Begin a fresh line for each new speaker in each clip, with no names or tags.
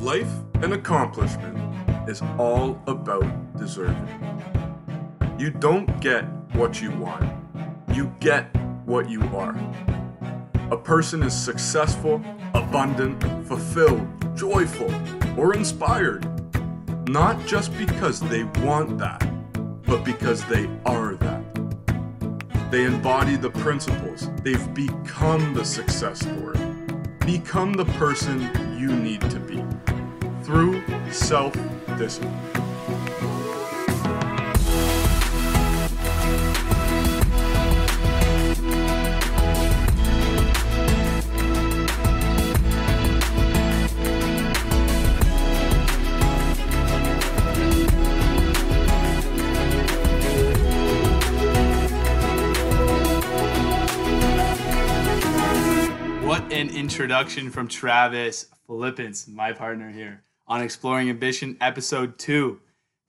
Life and accomplishment is all about deserving. You don't get what you want, you get what you are. A person is successful, abundant, fulfilled, joyful, or inspired, not just because they want that, but because they are that. They embody the principles, they've become the success story. Become the person you need to be through self discipline.
Introduction from Travis Philippins, my partner here on Exploring Ambition, episode two.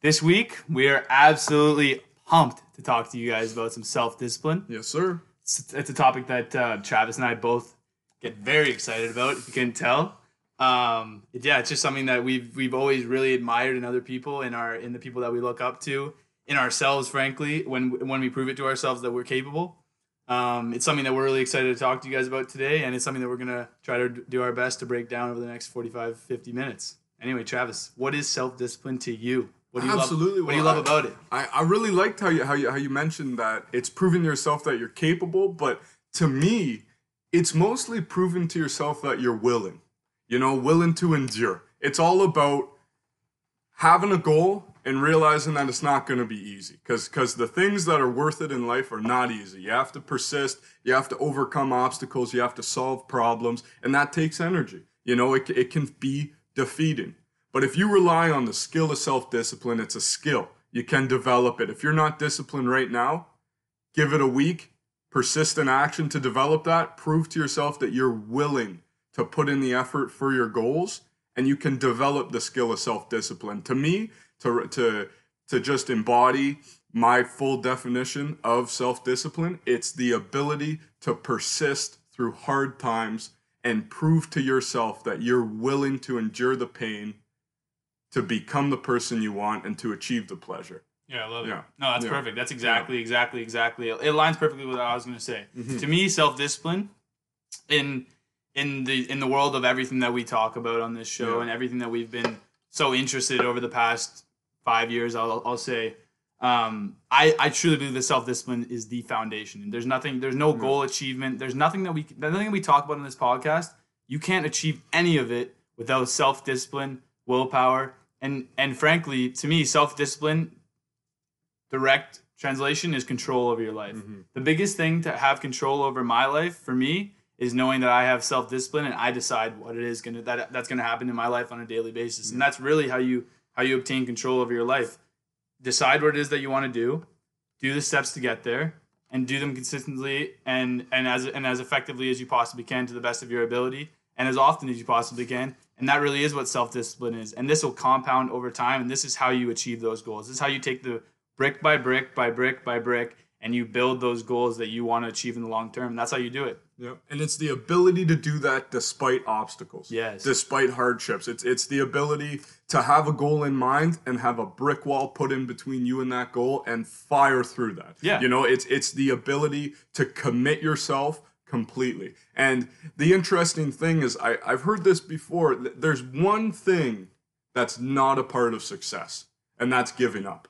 This week, we are absolutely pumped to talk to you guys about some self discipline.
Yes, sir.
It's, it's a topic that uh, Travis and I both get very excited about, if you can tell. Um, yeah, it's just something that we've we've always really admired in other people, in our in the people that we look up to, in ourselves, frankly, when when we prove it to ourselves that we're capable. Um, it's something that we're really excited to talk to you guys about today, and it's something that we're going to try to do our best to break down over the next 45, 50 minutes. Anyway, Travis, what is self discipline to you? What do you
Absolutely.
love? What do you love
I-
about it?
I, I really liked how you how you how you mentioned that it's proving yourself that you're capable, but to me, it's mostly proving to yourself that you're willing. You know, willing to endure. It's all about having a goal and realizing that it's not going to be easy. Because because the things that are worth it in life are not easy. You have to persist you have to overcome obstacles you have to solve problems and that takes energy. You know it, it can be defeating. But if you rely on the skill of self-discipline it's a skill. You can develop it. If you're not disciplined right now give it a week persistent action to develop that prove to yourself that you're willing to put in the effort for your goals and you can develop the skill of self-discipline. To me to to to just embody my full definition of self-discipline it's the ability to persist through hard times and prove to yourself that you're willing to endure the pain to become the person you want and to achieve the pleasure
Yeah, I love it.
Yeah.
No, that's
Yeah.
perfect. That's exactly, exactly, exactly. It aligns perfectly with what I was going to say.
Mhm.
To me, self discipline in in the in the world of everything that we talk about on this show
Yeah.
and everything that we've been so interested over the past five years, I'll, I'll say. Um, I, I truly believe that self discipline is the foundation. There's nothing. There's no mm-hmm. goal achievement. There's nothing that we nothing that we talk about in this podcast. You can't achieve any of it without self discipline, willpower, and and frankly, to me, self discipline direct translation is control over your life. Mm-hmm. The biggest thing to have control over my life for me is knowing that I have self discipline and I decide what it is gonna that that's gonna happen in my life on a daily basis. And mm-hmm. that's really how you how you obtain control over your life. Decide what it is that you want to do, do the steps to get there, and do them consistently and and as and as effectively as you possibly can to the best of your ability and as often as you possibly can. And that really is what self discipline is. And this will compound over time. And this is how you achieve those goals. This is how you take the brick by brick by brick by brick and you build those goals that you want to achieve in the long term. That's how you do it.
Yep. And it's the ability to do that despite obstacles.
Yes.
Despite hardships. It's it's the ability to have a goal in mind and have a brick wall put in between you and that goal and fire through that.
Yeah.
You know, it's it's the ability to commit yourself completely. And the interesting thing is I, I've heard this before. There's one thing that's not a part of success, and that's giving up.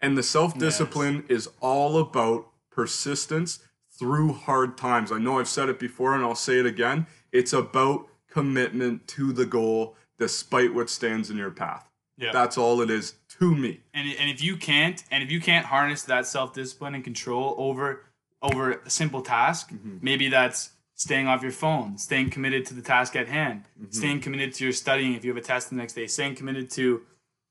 And the self discipline is all about persistence through hard times. I know I've said it before and I'll say it again. It's about commitment to the goal despite what stands in your path.
Yeah.
That's all it is to me.
and, and if you can't and if you can't harness that self-discipline and control over over a simple task mm-hmm. maybe that's staying off your phone staying committed to the task at hand mm-hmm. staying committed to your studying if you have a test the next day staying committed to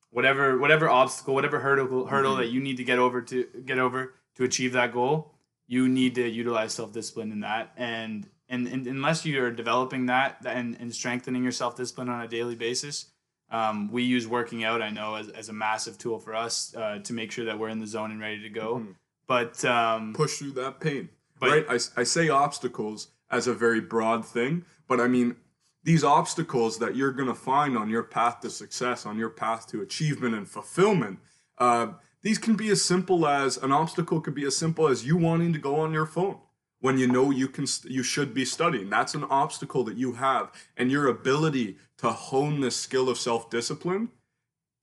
whatever whatever obstacle whatever hurdle hurdle mm-hmm. that you need to get over to get over to achieve that goal you need to utilize self-discipline in that and and, and unless you are developing that and, and strengthening your self-discipline on a daily basis um, we use working out, I know, as, as a massive tool for us uh, to make sure that we're in the zone and ready to go. But um,
Push through that pain.
But-
right? I, I say obstacles as a very broad thing, but I mean, these obstacles that you're going to find on your path to success, on your path to achievement and fulfillment, uh, these can be as simple as an obstacle could be as simple as you wanting to go on your phone when you know you can you should be studying. That's an obstacle that you have and your ability to hone this skill of self-discipline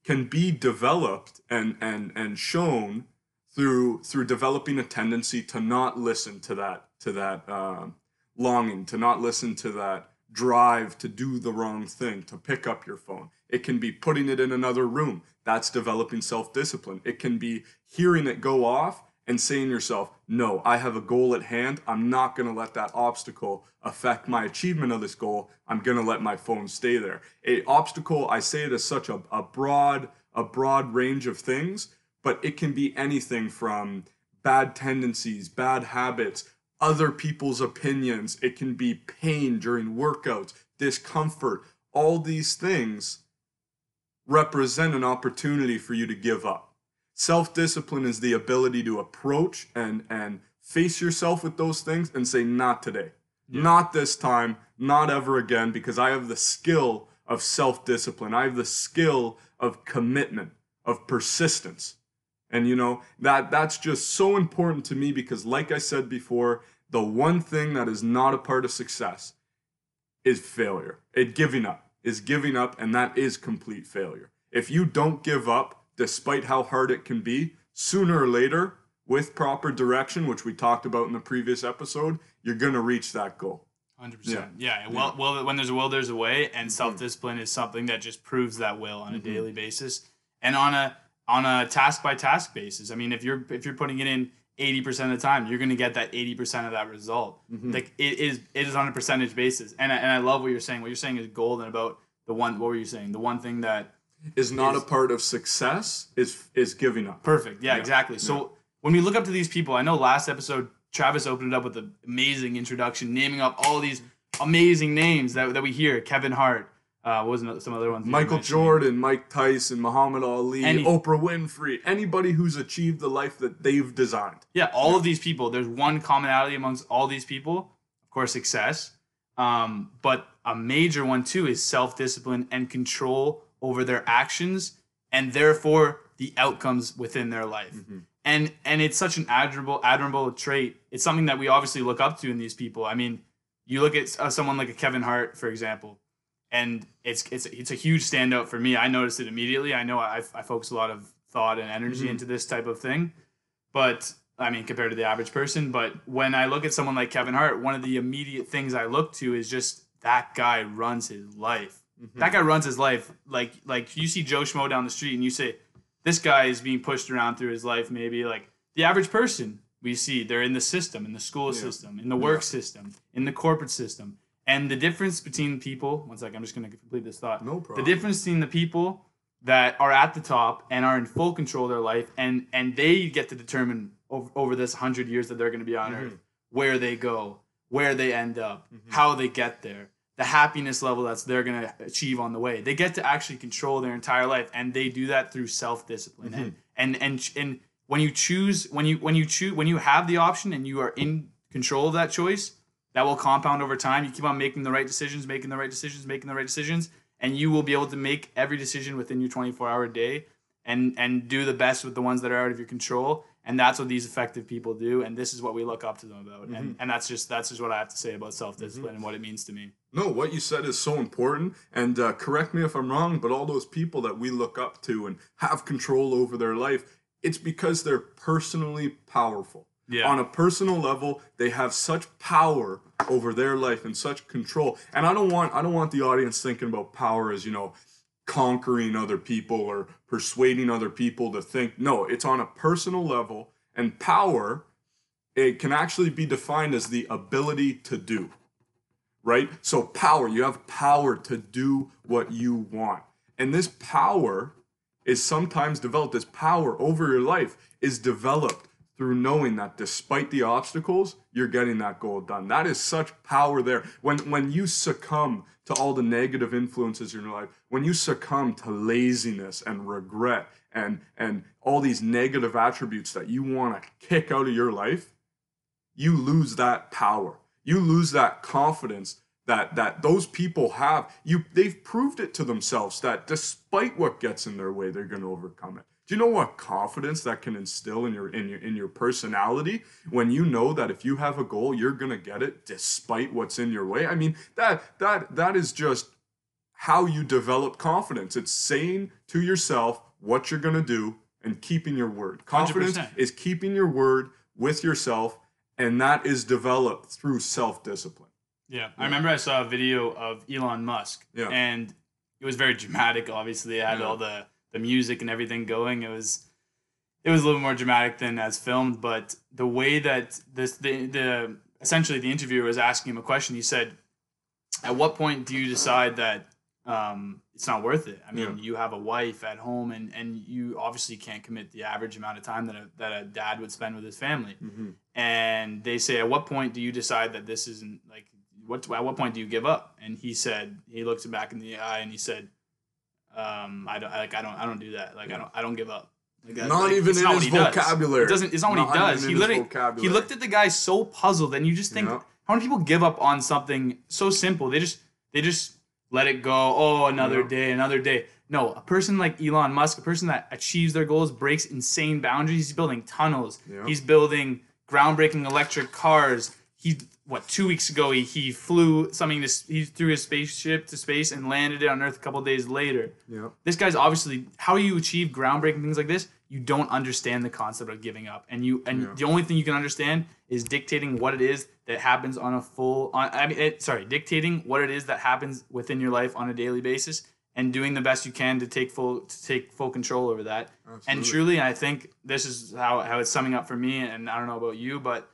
can be developed and and and shown through through developing a tendency to not listen to that to that um, longing to not listen to that drive to do the wrong thing to pick up your phone. It can be putting it in another room that's developing self-discipline it can be hearing it go off and saying yourself, no, I have a goal at hand. I'm not going to let that obstacle affect my achievement of this goal. I'm going to let my phone stay there. A obstacle, I say it as such a, a broad, a broad range of things, but it can be anything from bad tendencies, bad habits, other people's opinions. It can be pain during workouts, discomfort. All these things represent an opportunity for you to give up Self discipline is the ability to approach and and face yourself with those things and say, not today, yeah. not this time, not ever again, because I have the skill of self discipline. I have the skill of commitment, of persistence. And you know, that that's just so important to me because like I said before, the one thing that is not a part of success is failure. It giving up is giving up and that is complete failure. If you don't give up, despite how hard it can be, sooner or later, with proper direction, which we talked about in the previous episode, you're going to reach that goal.
100%. Yeah. yeah. Well, well, when there's a will, there's a way. And mm-hmm. self discipline is something that just proves that will on a mm-hmm. daily basis and on a on a task by task basis. I mean, if you're if you're putting it in 80% of the time, you're going to get that 80% of that result. Mm-hmm. Like it is it is on a percentage basis. And I, and I love what you're saying. What you're saying is golden about the one what were you saying? The one thing that
is not is, a part of success is is giving up.
Perfect. Yeah, yeah. exactly. So yeah. when we look up to these people, I know last episode Travis opened it up with an amazing introduction, naming up all these amazing names that, that we hear. Kevin Hart. Uh, what was some other ones?
Michael Jordan, Mike Tyson, Muhammad Ali, Any, Oprah Winfrey, anybody who's achieved the life that they've designed.
Yeah, all yeah. of these people. There's one commonality amongst all these people. Of course, success. Um, but a major one too is self discipline and control over their actions and therefore the outcomes within their life. Mm-hmm. And and it's such an admirable admirable trait. It's something that we obviously look up to in these people. I mean, you look at uh, someone like a Kevin Hart, for example, and it's it's it's a huge standout for me. I noticed it immediately. I know I, I focus a lot of thought and energy mm-hmm. into this type of thing, but I mean, compared to the average person. But when I look at someone like Kevin Hart, one of the immediate things I look to is just that guy runs his life. Mm-hmm. That guy runs his life like like you see Joe Schmo down the street and you say this guy is being pushed around through his life. Maybe like the average person we see they're in the system, in the school yeah. system, in the work yeah. system, in the corporate system. And the difference between people, one second, I'm just going to complete this thought.
No problem.
The difference between the people that are at the top and are in full control of their life, and and they get to determine over, over this hundred years that they're going to be on mm-hmm. Earth where they go, where they end up, mm-hmm. how they get there the happiness level that's they're going to achieve on the way. They get to actually control their entire life and they do that through self-discipline. Mm-hmm. And, and and and when you choose when you when you choose when you have the option and you are in control of that choice, that will compound over time. You keep on making the right decisions, making the right decisions, making the right decisions, and you will be able to make every decision within your 24-hour day and and do the best with the ones that are out of your control and that's what these effective people do and this is what we look up to them about mm-hmm. and, and that's just that's just what i have to say about self-discipline mm-hmm. and what it means to me
no what you said is so important and uh, correct me if i'm wrong but all those people that we look up to and have control over their life it's because they're personally powerful yeah. on a personal level they have such power over their life and such control and i don't want i don't want the audience thinking about power as you know conquering other people or persuading other people to think. No, it's on a personal level, and power it can actually be defined as the ability to do. Right? So power, you have power to do what you want. And this power is sometimes developed this power over your life is developed through knowing that despite the obstacles, you're getting that goal done. That is such power there. When when you succumb to all the negative influences in your life, when you succumb to laziness and regret and and all these negative attributes that you want to kick out of your life, you lose that power. You lose that confidence that that those people have you they've proved it to themselves that despite what gets in their way they're going to overcome it do you know what confidence that can instill in your in your in your personality when you know that if you have a goal you're going to get it despite what's in your way i mean that that that is just how you develop confidence it's saying to yourself what you're going to do and keeping your word confidence
100%.
is keeping your word with yourself and that is developed through self-discipline
Yeah, I remember I saw a video of Elon Musk,
Yeah.
and it was very dramatic. Obviously, it had
Yeah.
all the the music and everything going. It was it was a little more dramatic than as filmed, but the way that this the the essentially the interviewer was asking him a question. He said, "At what point do you decide that um, it's not worth it? I mean,
Yeah.
you have a wife at home, and and you obviously can't commit the average amount of time that a, that a dad would spend with his family."
mm-hmm.
and they say at what point do you decide that this isn't like what at what point do you give up and he said he looks him back in the eye and he said um i don't like i don't i don't do that. Like i don't i don't give up. Like, that-
Not
like,
even in
not
his
what he does.
vocabulary.
it doesn't it's not what
Not
he does he literally he looked at the guy so puzzled and you just think
Yeah.
how many people give up on something so simple? They just they just let it go. Oh another
Yeah.
day another day. No a person like elon musk a person that achieves their goals breaks insane boundaries. He's building tunnels.
Yeah.
he's building groundbreaking electric cars. He what two weeks ago he, he flew something to he threw his spaceship to space and landed it on earth a couple days later.
Yeah
this guy's obviously how you achieve groundbreaking things like this you don't understand the concept of giving up. And you and
Yeah.
the only thing you can understand is dictating what it is that happens on a full on i mean it, sorry dictating what it is that happens within your life on a daily basis and doing the best you can to take full to take full control over that. And truly i think this is how, how it's summing up for me and i don't know about you but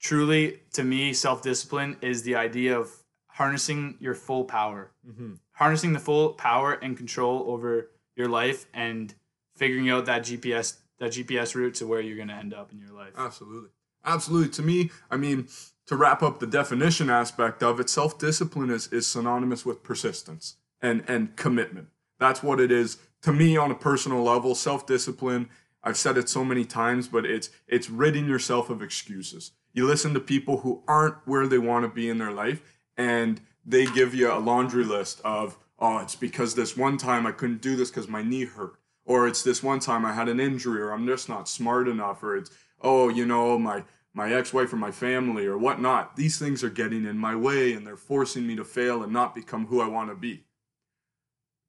truly to me self-discipline is the idea of harnessing your full power
Mhm.
harnessing the full power and control over your life and figuring out that gps that gps route to where you're going to end up in your life
Absolutely. Absolutely. To me, I mean, to wrap up the definition aspect of it, self-discipline is, is synonymous with persistence and, and commitment. That's what it is to me on a personal level. Self-discipline, I've said it so many times, but it's it's ridding yourself of excuses. You listen to people who aren't where they want to be in their life and they give you a laundry list of, oh, it's because this one time I couldn't do this because my knee hurt or it's this one time I had an injury, or I'm just not smart enough, or it's oh, you know, my my ex-wife or my family or whatnot. These things are getting in my way, and they're forcing me to fail and not become who I want to be.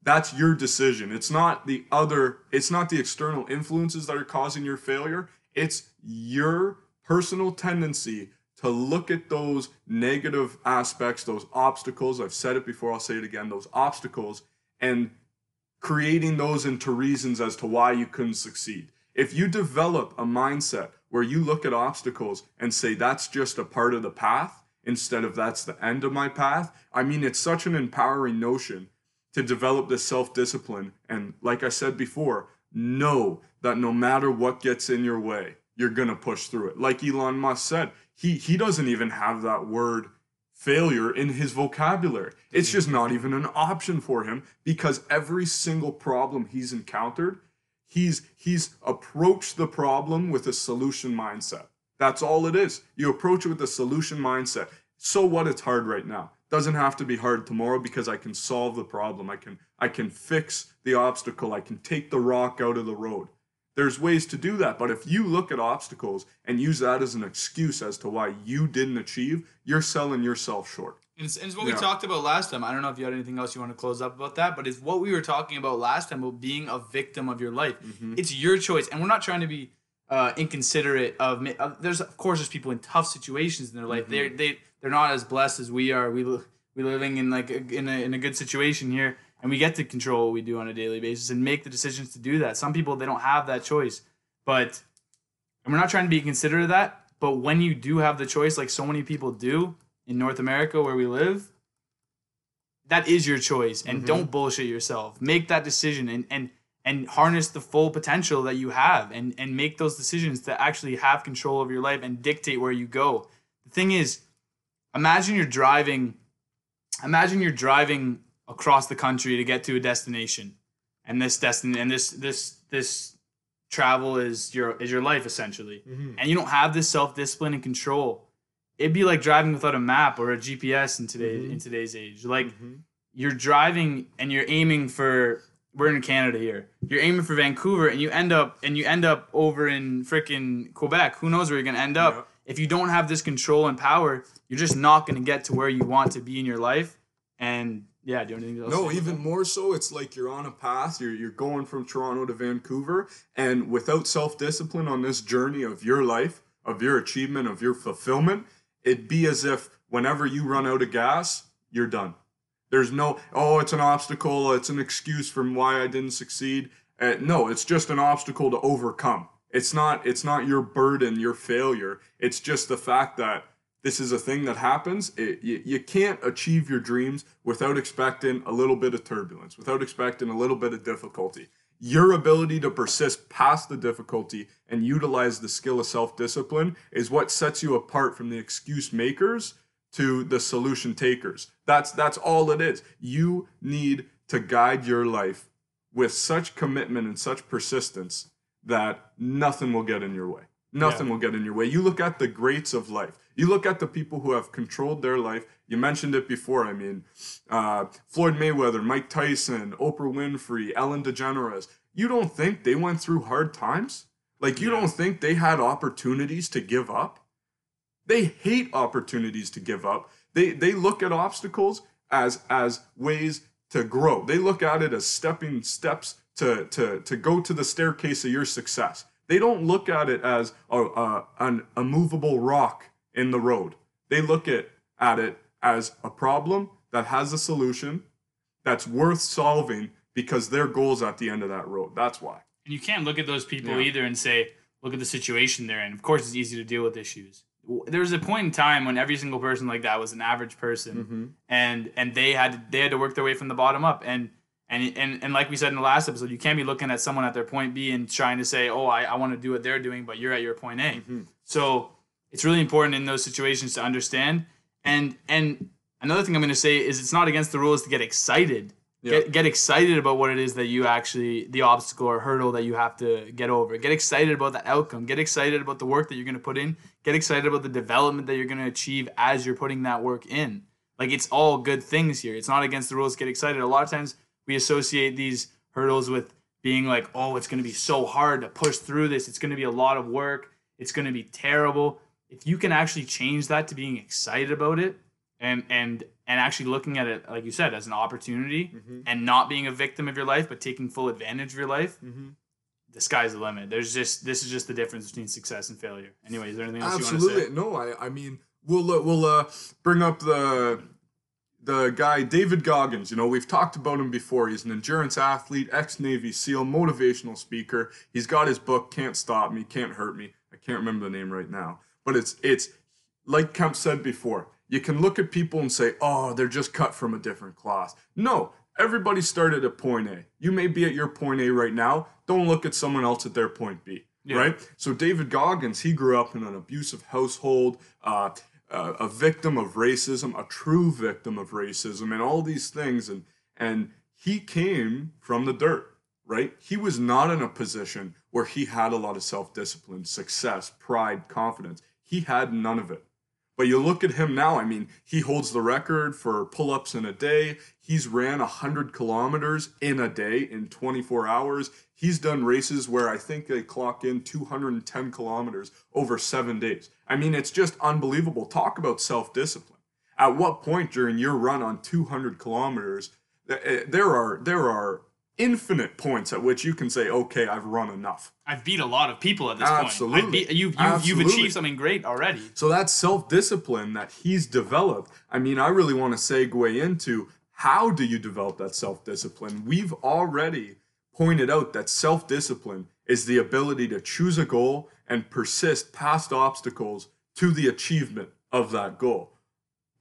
That's your decision. It's not the other. It's not the external influences that are causing your failure. It's your personal tendency to look at those negative aspects, those obstacles. I've said it before. I'll say it again. Those obstacles and creating those into reasons as to why you couldn't succeed. If you develop a mindset where you look at obstacles and say that's just a part of the path instead of that's the end of my path, I mean, it's such an empowering notion to develop this self discipline. And like I said before, know that no matter what gets in your way, you're to push through it. Like Elon Musk said, he, he doesn't even have that word failure in his vocabulary. It's just not even an option for him because every single problem he's encountered, he's he's approached the problem with a solution mindset. That's all it is. You approach it with a solution mindset. So what it's hard right now. Doesn't have to be hard tomorrow because I can solve the problem. I can I can fix the obstacle. I can take the rock out of the road. There's ways to do that, but if you look at obstacles and use that as an excuse as to why you didn't achieve, you're selling yourself short.
And it's, and it's what
Yeah.
we talked about last time. I don't know if you had anything else you want to close up about that, but it's what we were talking about last time about being a victim of your life.
Mm-hmm.
It's your choice, and we're not trying to be uh, inconsiderate of. Uh, there's of course there's people in tough situations in their life.
Mm-hmm.
They're they they're not as blessed as we are. We we living in like a, in a in a good situation here, and we get to control what we do on a daily basis and make the decisions to do that. Some people they don't have that choice, but and we're not trying to be considerate of that. But when you do have the choice, like so many people do in North America where we live, that is your choice. And mm-hmm. don't bullshit yourself. Make that decision and and and harness the full potential that you have and and make those decisions to actually have control over your life and dictate where you go. The thing is, imagine you're driving imagine you're driving across the country to get to a destination and this destin and this this this travel is your is your life essentially and you don't have this self-discipline and control it'd be like driving without a map or a GPS in today
Mhm.
in today's age. Like
Mhm.
you're driving and you're aiming for we're in Canada here. You're aiming for Vancouver and you end up and you end up over in freaking Quebec. Who knows where you're gonna end up? If you don't have this control and power, you're just not gonna get to where you want to be in your life. And yeah, do anything else?
No, even more so, it's like you're on a path. You're you're going from Toronto to Vancouver, and without self discipline on this journey of your life, of your achievement, of your fulfillment, it'd be as if whenever you run out of gas, you're done. There's no oh, it's an obstacle. It's an excuse from why I didn't succeed. Uh, no, it's just an obstacle to overcome. It's not. It's not your burden, your failure. It's just the fact that this is a thing that happens. It, you, you can't achieve your dreams without expecting a little bit of turbulence, without expecting a little bit of difficulty. Your ability to persist past the difficulty and utilize the skill of self discipline is what sets you apart from the excuse makers to the solution takers. That's that's all it is. You need to guide your life with such commitment and such persistence that nothing will get in your way. Nothing will get in your way. You look at the greats of life. You look at the people who have controlled their life. You mentioned it before. I mean, uh, Floyd Mayweather, Mike Tyson, Oprah Winfrey, Ellen DeGeneres. You don't think they went through hard times? Like, you don't think they had opportunities to give up? They hate opportunities to give up. They they look at obstacles as as ways to grow. They look at it as stepping steps to to to go to the staircase of your success. They don't look at it as a, a an immovable rock in the road. They look at at it as a problem that has a solution that's worth solving because their goals at the end of that road. That's why.
And you can't look at those people
Yeah.
either and say, look at the situation they're in. Of course, it's easy to deal with issues. There was a point in time when every single person like that was an average person,
Mm-hmm.
and and they had they had to work their way from the bottom up. And and and and like we said in the last episode, you can't be looking at someone at their point B and trying to say, oh, I, I want to do what they're doing, but you're at your point A.
Mhm.
So it's really important in those situations to understand. And and another thing I'm going to say is it's not against the rules to get excited.
Yeah.
Get, get excited about what it is that you actually the obstacle or hurdle that you have to get over. Get excited about the outcome. Get excited about the work that you're going to put in. Get excited about the development that you're going to achieve as you're putting that work in. Like it's all good things here. It's not against the rules. to Get excited. A lot of times we associate these hurdles with being like, oh, it's going to be so hard to push through this. It's going to be a lot of work. It's going to be terrible. If you can actually change that to being excited about it and and and actually looking at it like you said as an opportunity
Mhm.
and not being a victim of your life but taking full advantage of your life,
Mm-hmm.
the sky's the limit. There's just this is just the difference between success and failure. Anyway, is there anything else you want to
Absolutely.
say?
No, I I mean we'll uh, we'll uh, bring up the the guy David Goggins. You know we've talked about him before. He's an endurance athlete, ex Navy SEAL, motivational speaker. He's got his book "Can't Stop Me, Can't Hurt Me." I can't remember the name right now, but it's it's like Kemp said before. You can look at people and say, "Oh, they're just cut from a different cloth." No. Everybody started at point A. You may be at your point A right now. Don't look at someone else at their point B
Yeah.
right? So David Goggins, he grew up in an abusive household, uh, uh, a victim of racism, a true victim of racism, and all these things, and and he came from the dirt, right? He was not in a position where he had a lot of self discipline, success, pride, confidence. He had none of it. But you look at him now, I mean, he holds the record for pull ups in a day. He's ran 100 kilometers in a day in 24 hours. He's done races where I think they clock in 210 kilometers over seven days. I mean, it's just unbelievable. Talk about self discipline. At what point during your run on 200 kilometers, eh, there are there are infinite points at which you can say, okay, I've run enough.
I've beat a lot of people at this point.
Absolutely.
I've beat, you've, you've, you've achieved something great already.
So that self discipline that he's developed, I mean, I really want to segue into how do you develop that self discipline? We've already pointed out that self discipline is the ability to choose a goal and persist past obstacles to the achievement of that goal.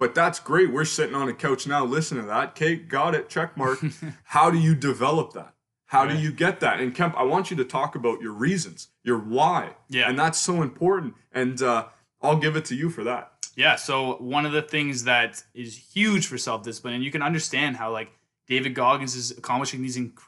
But that's great. We're sitting on a couch now listening to that. Kate, got it, check mark. how do you develop that? How do you get that? And Kemp, I want you to talk about your reasons, your why.
Yeah.
And that's so important. And uh, I'll give it to you for that.
Yeah, so one of the things that is huge for self discipline, and you can understand how like David Goggins is accomplishing these inc-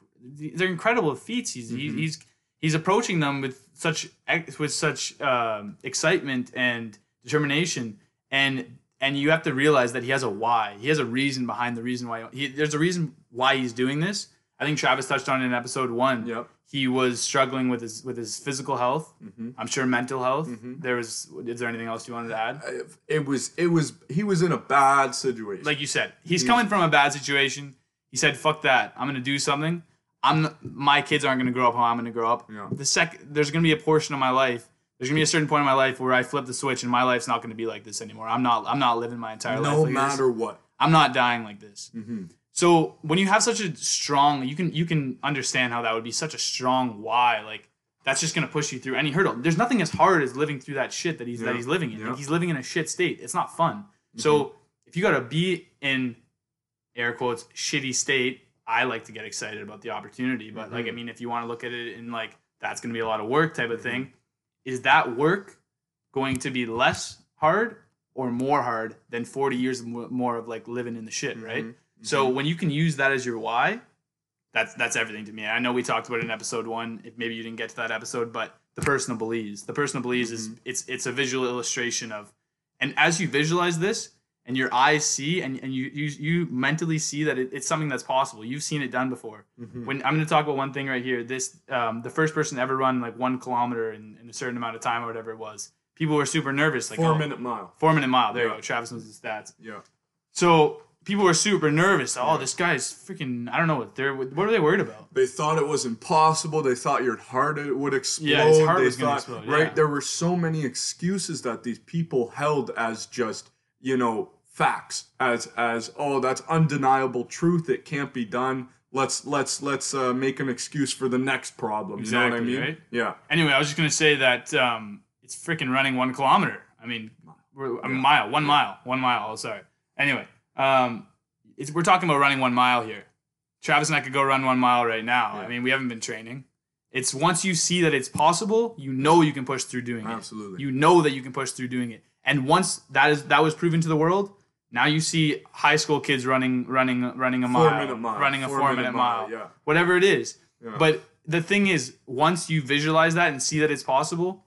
they're incredible feats. He's he-
Mhm.
he's he's approaching them with such ex- with such um, excitement and determination, and and you have to realize that he has a why. He has a reason behind the reason why. He, there's a reason why he's doing this. I think Travis touched on it in episode one.
Yep.
He was struggling with his with his physical health.
Mm-hmm.
I'm sure mental health. There was. Is there anything else you wanted to add?
It was it was he was in a bad situation.
Like you said, he's coming from a bad situation. He said, "Fuck that! I'm gonna do something. I'm my kids aren't gonna grow up how I'm gonna grow up.
Yeah.
The sec there's gonna be a portion of my life. There's gonna be a certain point in my life where I flip the switch and my life's not gonna be like this anymore. I'm not. I'm not living my entire life.
no
like this.
matter what.
I'm not dying like this.
Mm-hmm.
So when you have such a strong, you can you can understand how that would be such a strong why. Like that's just gonna push you through any hurdle. There's nothing as hard as living through that shit that he's
Yeah.
that he's living in.
Yeah.
Like he's living in a shit state. It's not fun. So if you gotta be in air quotes shitty state, I like to get excited about the opportunity. But like I
Mhm.
mean, if you want to look at it in like that's gonna be a lot of work type of thing, is that work going to be less hard or more hard than 40 years more of like living in the shit, right?
Mhm.
So when you can use that as your why, that's that's everything to me. I know we talked about it in episode one. If maybe you didn't get to that episode, but the personal beliefs, the personal beliefs is it's it's a visual illustration of, and as you visualize this and your eyes see and, and you, you you mentally see that it, it's something that's possible. You've seen it done before.
Mhm.
When I'm going to talk about one thing right here, this um, the first person to ever run like one kilometer in, in a certain amount of time or whatever it was. People were super nervous. Like
Four
oh,
minute mile.
four minute mile. There you go. Travis knows the stats.
Yeah.
So people were super nervous. Oh, this guy's freaking. I don't know what they're. What are they worried about?
They thought it was impossible. They thought your heart would explode.
Yeah, his heart
they
was gonna
thought,
explode,
Right?
yeah.
There were so many excuses that these people held as just, you know, facts. As as oh, that's undeniable truth. It can't be done. Let's let's let's uh, make an excuse for the next problem. You know what I
Exactly,
mean?
right?
Yeah.
Anyway, I was just gonna say that um, it's freaking running one kilometer. I mean, we're, a
Yeah.
mile, one mile, one mile. Oh, sorry. Anyway, um, it's, we're talking about running one mile here. Travis and I could go run one mile right now. I mean, we haven't been training. It's once you see that it's possible, you know you can push through doing it.
Absolutely.
You know that you can push through doing it. And once that is that was proven to the world, now you see high school kids running running running a
Four
mile,
minute mile.
running a
Four
four,
minute
minute,
mile,
mile,
yeah.
whatever it is.
Yeah.
But the thing is, once you visualize that and see that it's possible,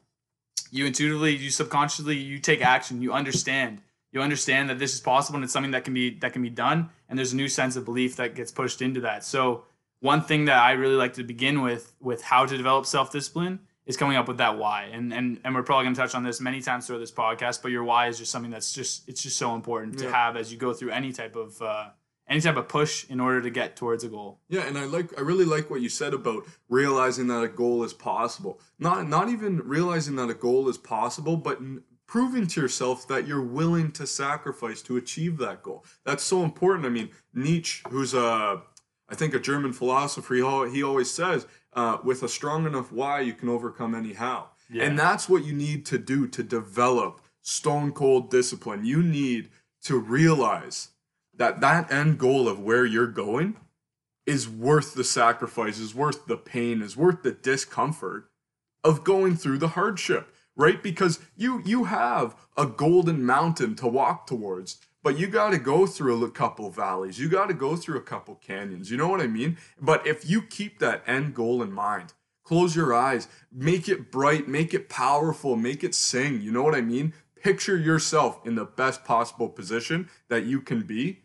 you intuitively, you subconsciously, you take action. You understand. You understand that this is possible and it's something that can be that can be done. And there's a new sense of belief that gets pushed into that. So one thing that I really like to begin with with how to develop self discipline is coming up with that why. And and and we're probably gonna touch on this many times throughout this podcast. But your why is just something that's just it's just so important to have as you go through any type of uh, any type of push in order to get towards a goal.
Yeah, and I like I really like what you said about realizing that a goal is possible. Not not even realizing that a goal is possible, but n- proving to yourself that you're willing to sacrifice to achieve that goal. That's so important. I mean, Nietzsche, who's a I think a German philosopher, he, he always says, uh, with a strong enough why, you can overcome any how. And that's what you need to do to develop stone cold discipline. You need to realize that that end goal of where you're going is worth the sacrifice, is worth the pain, is worth the discomfort of going through the hardship, right? Because you you have a golden mountain to walk towards, but you got to go through a couple valleys. You got to go through a couple canyons. You know what I mean? But if you keep that end goal in mind, close your eyes, make it bright, make it powerful, make it sing. You know what I mean? Picture yourself in the best possible position that you can be.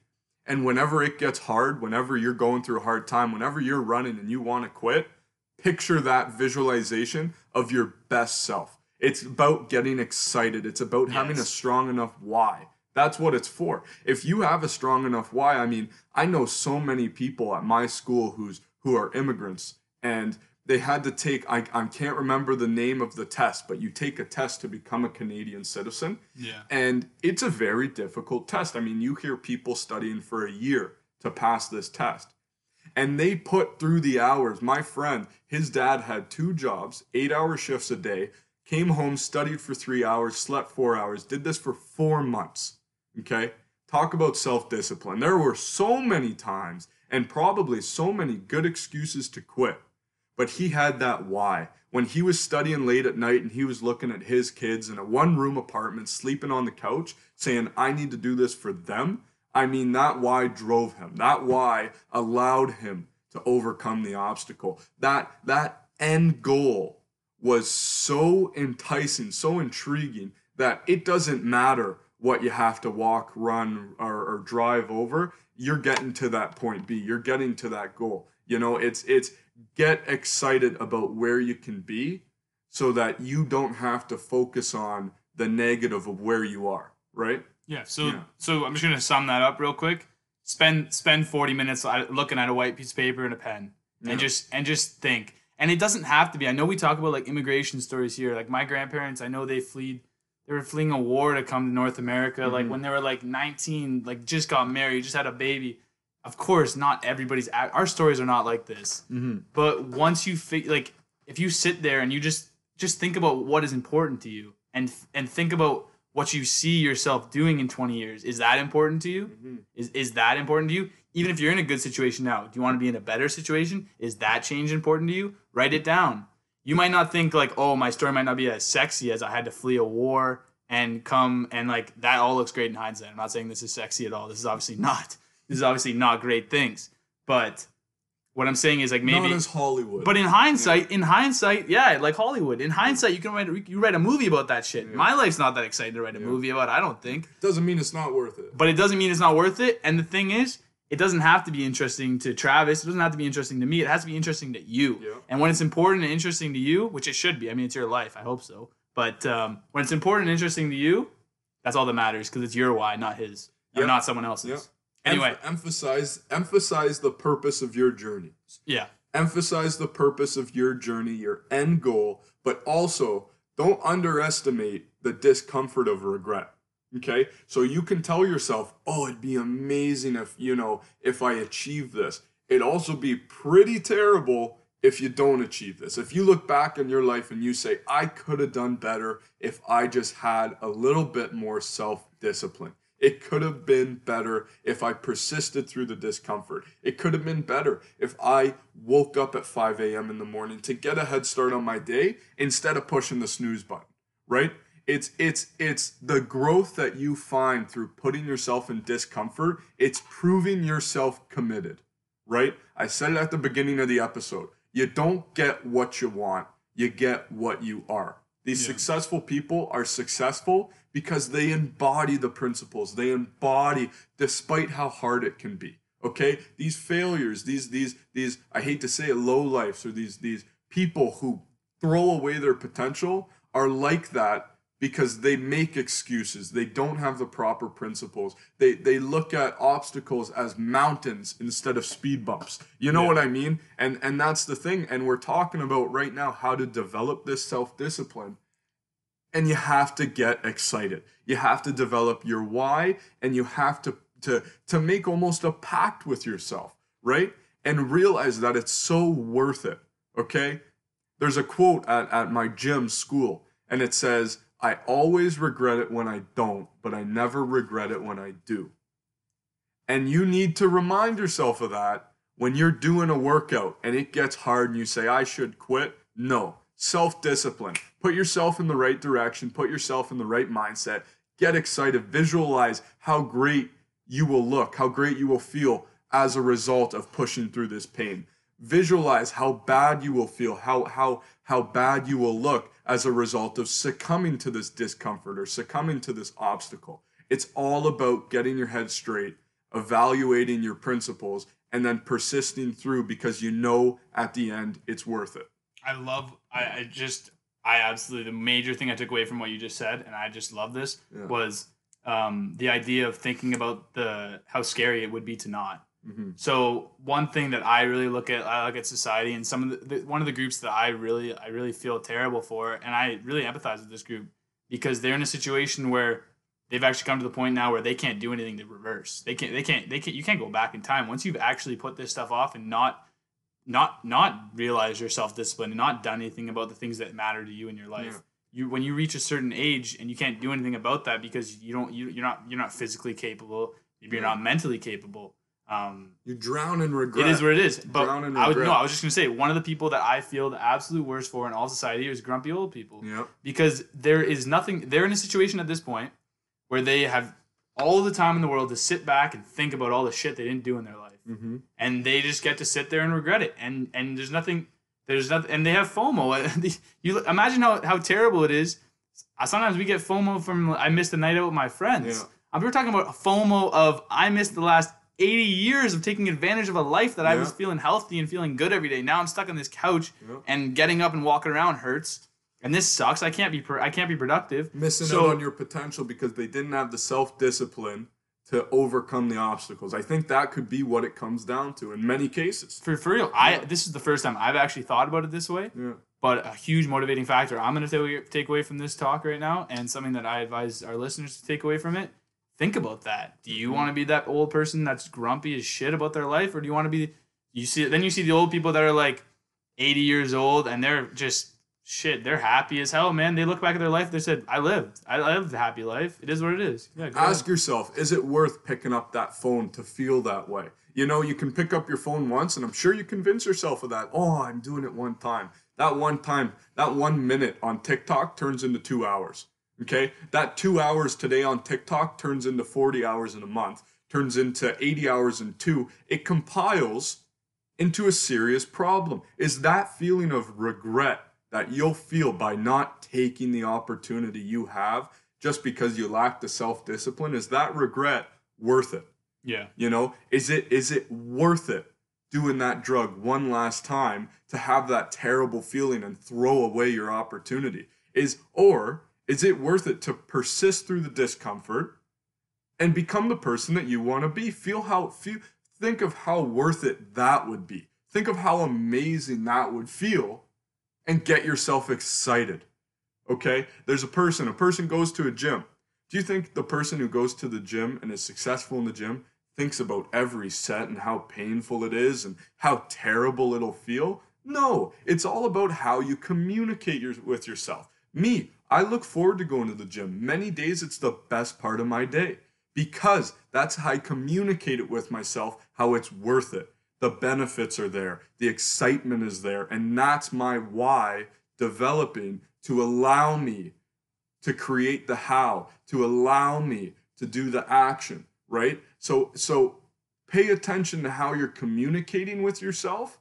And whenever it gets hard, whenever you're going through a hard time, whenever you're running and you want to quit, picture that visualization of your best self. It's about getting excited. It's about having a strong enough why. That's what it's for. If you have a strong enough why, I mean, I know so many people at my school who's who are immigrants and they had to take I, I can't remember the name of the test, but you take a test to become a Canadian citizen.
Yeah.
And it's a very difficult test. I mean, you hear people studying for a year to pass this test. And they put through the hours. My friend, his dad had two jobs, eight hour shifts a day, came home, studied for three hours, slept four hours, did this for four months. Okay? Talk about self discipline. There were so many times and probably so many good excuses to quit but he had that why. When he was studying late at night and he was looking at his kids in a one room apartment, sleeping on the couch, saying, I need to do this for them, I mean, that why drove him. That why allowed him to overcome the obstacle. That, that end goal was so enticing, so intriguing that it doesn't matter what you have to walk, run, or, or drive over, you're getting to that point B. You're getting to that goal. You know, it's it's get excited about where you can be so that you don't have to focus on the negative of where you are, right?
Yeah. So
Yeah.
so I'm just gonna sum that up real quick. Spend spend 40 minutes looking at a white piece of paper and a pen,
Yeah.
and just and just think. And it doesn't have to be. I know we talk about like immigration stories here. Like my grandparents, I know they fled. They were fleeing a war to come to North America. Like
Mhm.
when they were like 19, like just got married, just had a baby. Of course, not everybody's. Our stories are not like this.
Mm-hmm.
But once you fi- like, if you sit there and you just just think about what is important to you, and and think about what you see yourself doing in 20 years, is that important to you?
Mm-hmm.
Is is that important to you? Even if you're in a good situation now, do you want to be in a better situation? Is that change important to you? Write it down. You might not think like, oh, my story might not be as sexy as I had to flee a war and come and like that all looks great in hindsight. I'm not saying this is sexy at all. This is obviously not. This is obviously not great things. But what I'm saying is like maybe
Not as Hollywood.
but in hindsight, in hindsight, yeah, like Hollywood. In hindsight, you can write you write a movie about that shit. My life's not that exciting to write a movie about. I don't think,
doesn't mean it's not worth it.
but it doesn't mean it's not worth it. And the thing is, it doesn't have to be interesting to Travis. It doesn't have to be interesting to me. It has to be interesting to you.
Yeah.
And when it's important and interesting to you, which it should be. I mean, it's your life. I hope so. But um, when it's important and interesting to you, that's all that matters because it's your why, not his, or not someone else's. Anyway,
Emph- emphasize emphasize the purpose of your journey.
yeah,
Emphasize the purpose of your journey, your end goal, but also don't underestimate the discomfort of regret. Okay? So you can tell yourself, "Oh, it'd be amazing if, you know, if I achieve this." It'd also be pretty terrible if you don't achieve this. If you look back in your life and you say, "I could have done better if I just had a little bit more self-discipline." It could have been better if I persisted through the discomfort. It could have been better if I woke up at 5 a.m. in the morning to get a head start on my day instead of pushing the snooze button, right? It's it's it's the growth that you find through putting yourself in discomfort. It's proving yourself committed, right? I said it at the beginning of the episode. You don't get what you want, you get what you are. These
Yeah.
successful people are successful because they embody the principles. They embody despite how hard it can be. Okay? These failures, these these these I hate to say it low lives or these these people who throw away their potential are like that because they make excuses. They don't have the proper principles. They they look at obstacles as mountains instead of speed bumps. You know
Yeah.
what I mean? And and that's the thing. And we're talking about right now how to develop this self-discipline. And you have to get excited. You have to develop your why and you have to to to make almost a pact with yourself, right? And realize that it's so worth it. Okay? There's a quote at, at my gym school, and it says, I always regret it when I don't, but I never regret it when I do. And you need to remind yourself of that when you're doing a workout and it gets hard and you say, I should quit. No, self discipline. Put yourself in the right direction, put yourself in the right mindset, get excited, visualize how great you will look, how great you will feel as a result of pushing through this pain. Visualize how bad you will feel, how how how bad you will look as a result of succumbing to this discomfort or succumbing to this obstacle. It's all about getting your head straight, evaluating your principles, and then persisting through because you know at the end it's worth it.
I love. I, I just. I absolutely. The major thing I took away from what you just said, and I just love this,
Yeah.
was um, the idea of thinking about the how scary it would be to not.
Mhm.
So one thing that I really look at, I look at society, and some of the, the one of the groups that I really, I really feel terrible for, and I really empathize with this group because they're in a situation where they've actually come to the point now where they can't do anything to reverse. They can't. They can't. They can't. You can't go back in time once you've actually put this stuff off and not not not realize your self discipline and not done anything about the things that matter to you in your life.
Yeah.
You when you reach a certain age and you can't do anything about that because you don't you you're not you're not physically capable. Maybe you're
Yeah.
not mentally capable. Um,
You drown in regret.
it is what it is. But I would no. I was just gonna say one of the people that I feel the absolute worst for in all society is grumpy old people
Yep.
because there is nothing. They're in a situation at this point where they have all the time in the world to sit back and think about all the shit they didn't do in their life
Mm-hmm.
and they just get to sit there and regret it and and there's nothing there's nothing and they have fomo you imagine how, how terrible it is sometimes we get FOMO from I missed the night out with my friends.
Yeah.
I'm we're talking about FOMO of I missed the last 80 years of taking advantage of a life that I was feeling healthy and feeling good every day. Now I'm stuck on this couch
Yeah.
and getting up and walking around hurts. And this sucks. I can't be pro- I can't be productive.
missing
So-
out on your potential because they didn't have the self discipline to overcome the obstacles. I think that could be what it comes down to in many cases.
For, for real, I this is the first time I've actually thought about it this way.
Yeah.
But a huge motivating factor I'm going to take away from this talk right now, and something that I advise our listeners to take away from it. Think about that. Do you mm-hmm. want to be that old person that's grumpy as shit about their life, or do you want to be? You see, then you see the old people that are like 80 years old and they're just shit. They're happy as hell, man. They look back at their life. They said, "I lived. I lived a happy life. It is what it is." Yeah.
Ask
ahead.
yourself, is it worth picking up that phone to feel that way? You know, you can pick up your phone once, and I'm sure you convince yourself of that. Oh, I'm doing it one time. That one time, that one minute on TikTok turns into two hours. Okay? That two hours today on TikTok turns into 40 hours in a month, turns into 80 hours in two. It compiles into a serious problem. Is that feeling of regret that you'll feel by not taking the opportunity you have just because you lack the self-discipline is that regret worth it
Yeah.
you know is it is it worth it doing that drug one last time to have that terrible feeling and throw away your opportunity is or is it worth it to persist through the discomfort and become the person that you want to be? Feel how feel think of how worth it that would be. Think of how amazing that would feel and get yourself excited okay? There's a person a person goes to a gym. Do you think the person who goes to the gym and is successful in the gym thinks about every set and how painful it is and how terrible it'll feel? No it's all about how you communicate your, with yourself. Me i look forward to going to the gym. Many days it's the best part of my day because that's how i communicate it with myself how it's worth it. The benefits are there the excitement is there and that's my why developing to allow me to create the how to allow me to do the action right? So so pay attention to how you're communicating with yourself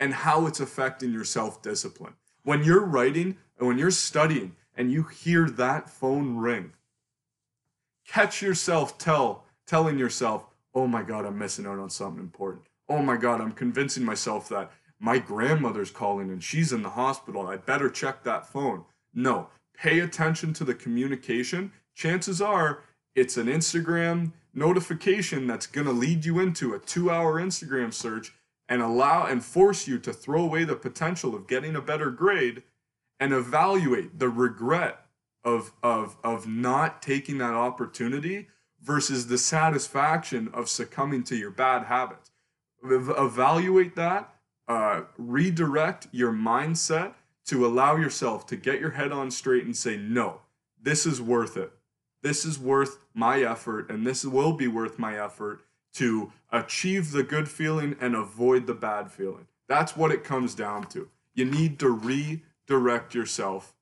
and how it's affecting your self-discipline. When you're writing and when you're studying and you hear that phone ring. Catch yourself tell telling yourself oh my god i'm missing out on something important. Oh my god i'm convincing myself that my grandmother's calling and she's in the hospital. I better check that phone. No pay attention to the communication. Chances are it's an instagram notification that's going to lead you into a two hour instagram search and allow and force you to throw away the potential of getting a better grade and evaluate the regret of of of not taking that opportunity versus the satisfaction of succumbing to your bad habits. Evaluate that uh, redirect your mindset to allow yourself to get your head on straight and say no this is worth it. This is worth my effort and this will be worth my effort to achieve the good feeling and avoid the bad feeling. That's what it comes down to. You need to redirect yourself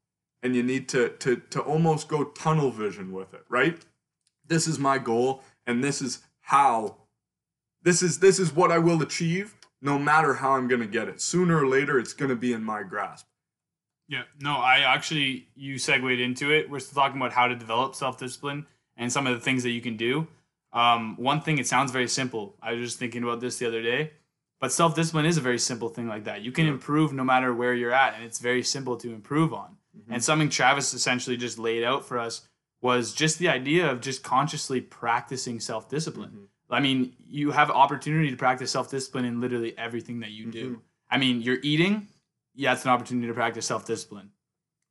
and you need to to to almost go tunnel vision with it right this is my goal and this is how this is this is what i will achieve no matter how i'm going to get it sooner or later it's going to be in my grasp
Yeah, no, I actually you segued into it. We're still talking about how to develop self discipline and some of the things that you can do. Um, one thing, it sounds very simple. I was just thinking about this the other day, but self discipline is a very simple thing like that. You can improve no matter where you're at, and it's very simple to improve on. Mm-hmm. And something Travis essentially just laid out for us was just the idea of just consciously practicing self discipline. Mm-hmm. I mean, you have opportunity to practice self discipline in literally everything that you do. Mm-hmm. I mean, you're eating, yeah, it's an opportunity to practice self discipline.